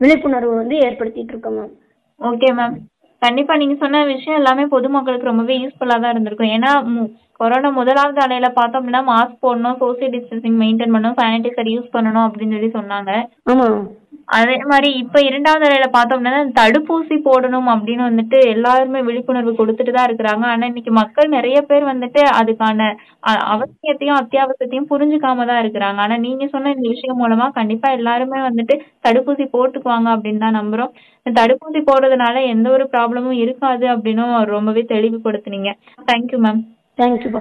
விழிப்புணர்வு வந்து ஏற்படுத்திட்டு இருக்கோம் மேம். ஓகே மேம் கண்டிப்பா நீங்க சொன்ன விஷயம் எல்லாமே பொதுமக்களுக்கு ரொம்பவே யூஸ்ஃபுல்லா தான் இருந்திருக்கும். ஏன்னா மு- கொரோனா முதலாவது அலையில பார்த்தோம் அப்படின்னா மாஸ்க் போடணும் சோசியல் டிஸ்டன்சிங் மெயின்டைன் பண்ணணும் சானிடைசர் யூஸ் பண்ணணும் அப்படின்னு சொல்லி சொன்னாங்க. அதே மாதிரி இப்ப இரண்டாவது அலையில பார்த்தோம்னா தடுப்பூசி போடணும் அப்படின்னு வந்துட்டு எல்லாருமே விழிப்புணர்வு கொடுத்துட்டு தான் இருக்கிறாங்க. ஆனா இன்னைக்கு மக்கள் நிறைய பேர் வந்துட்டு அதுக்கான அ- அவசியத்தையும் அத்தியாவசியத்தையும் புரிஞ்சுக்காம தான் இருக்கிறாங்க. ஆனா நீங்க சொன்ன இந்த விஷயம் மூலமா கண்டிப்பா எல்லாருமே வந்துட்டு தடுப்பூசி போட்டுக்குவாங்க அப்படின்னு தான் நம்புறோம். இந்த தடுப்பூசி போடுறதுனால எந்த ஒரு ப்ராப்ளமும் இருக்காது அப்படின்னும் ரொம்பவே தெளிவுபடுத்துனீங்க. Thank you ma'am thank you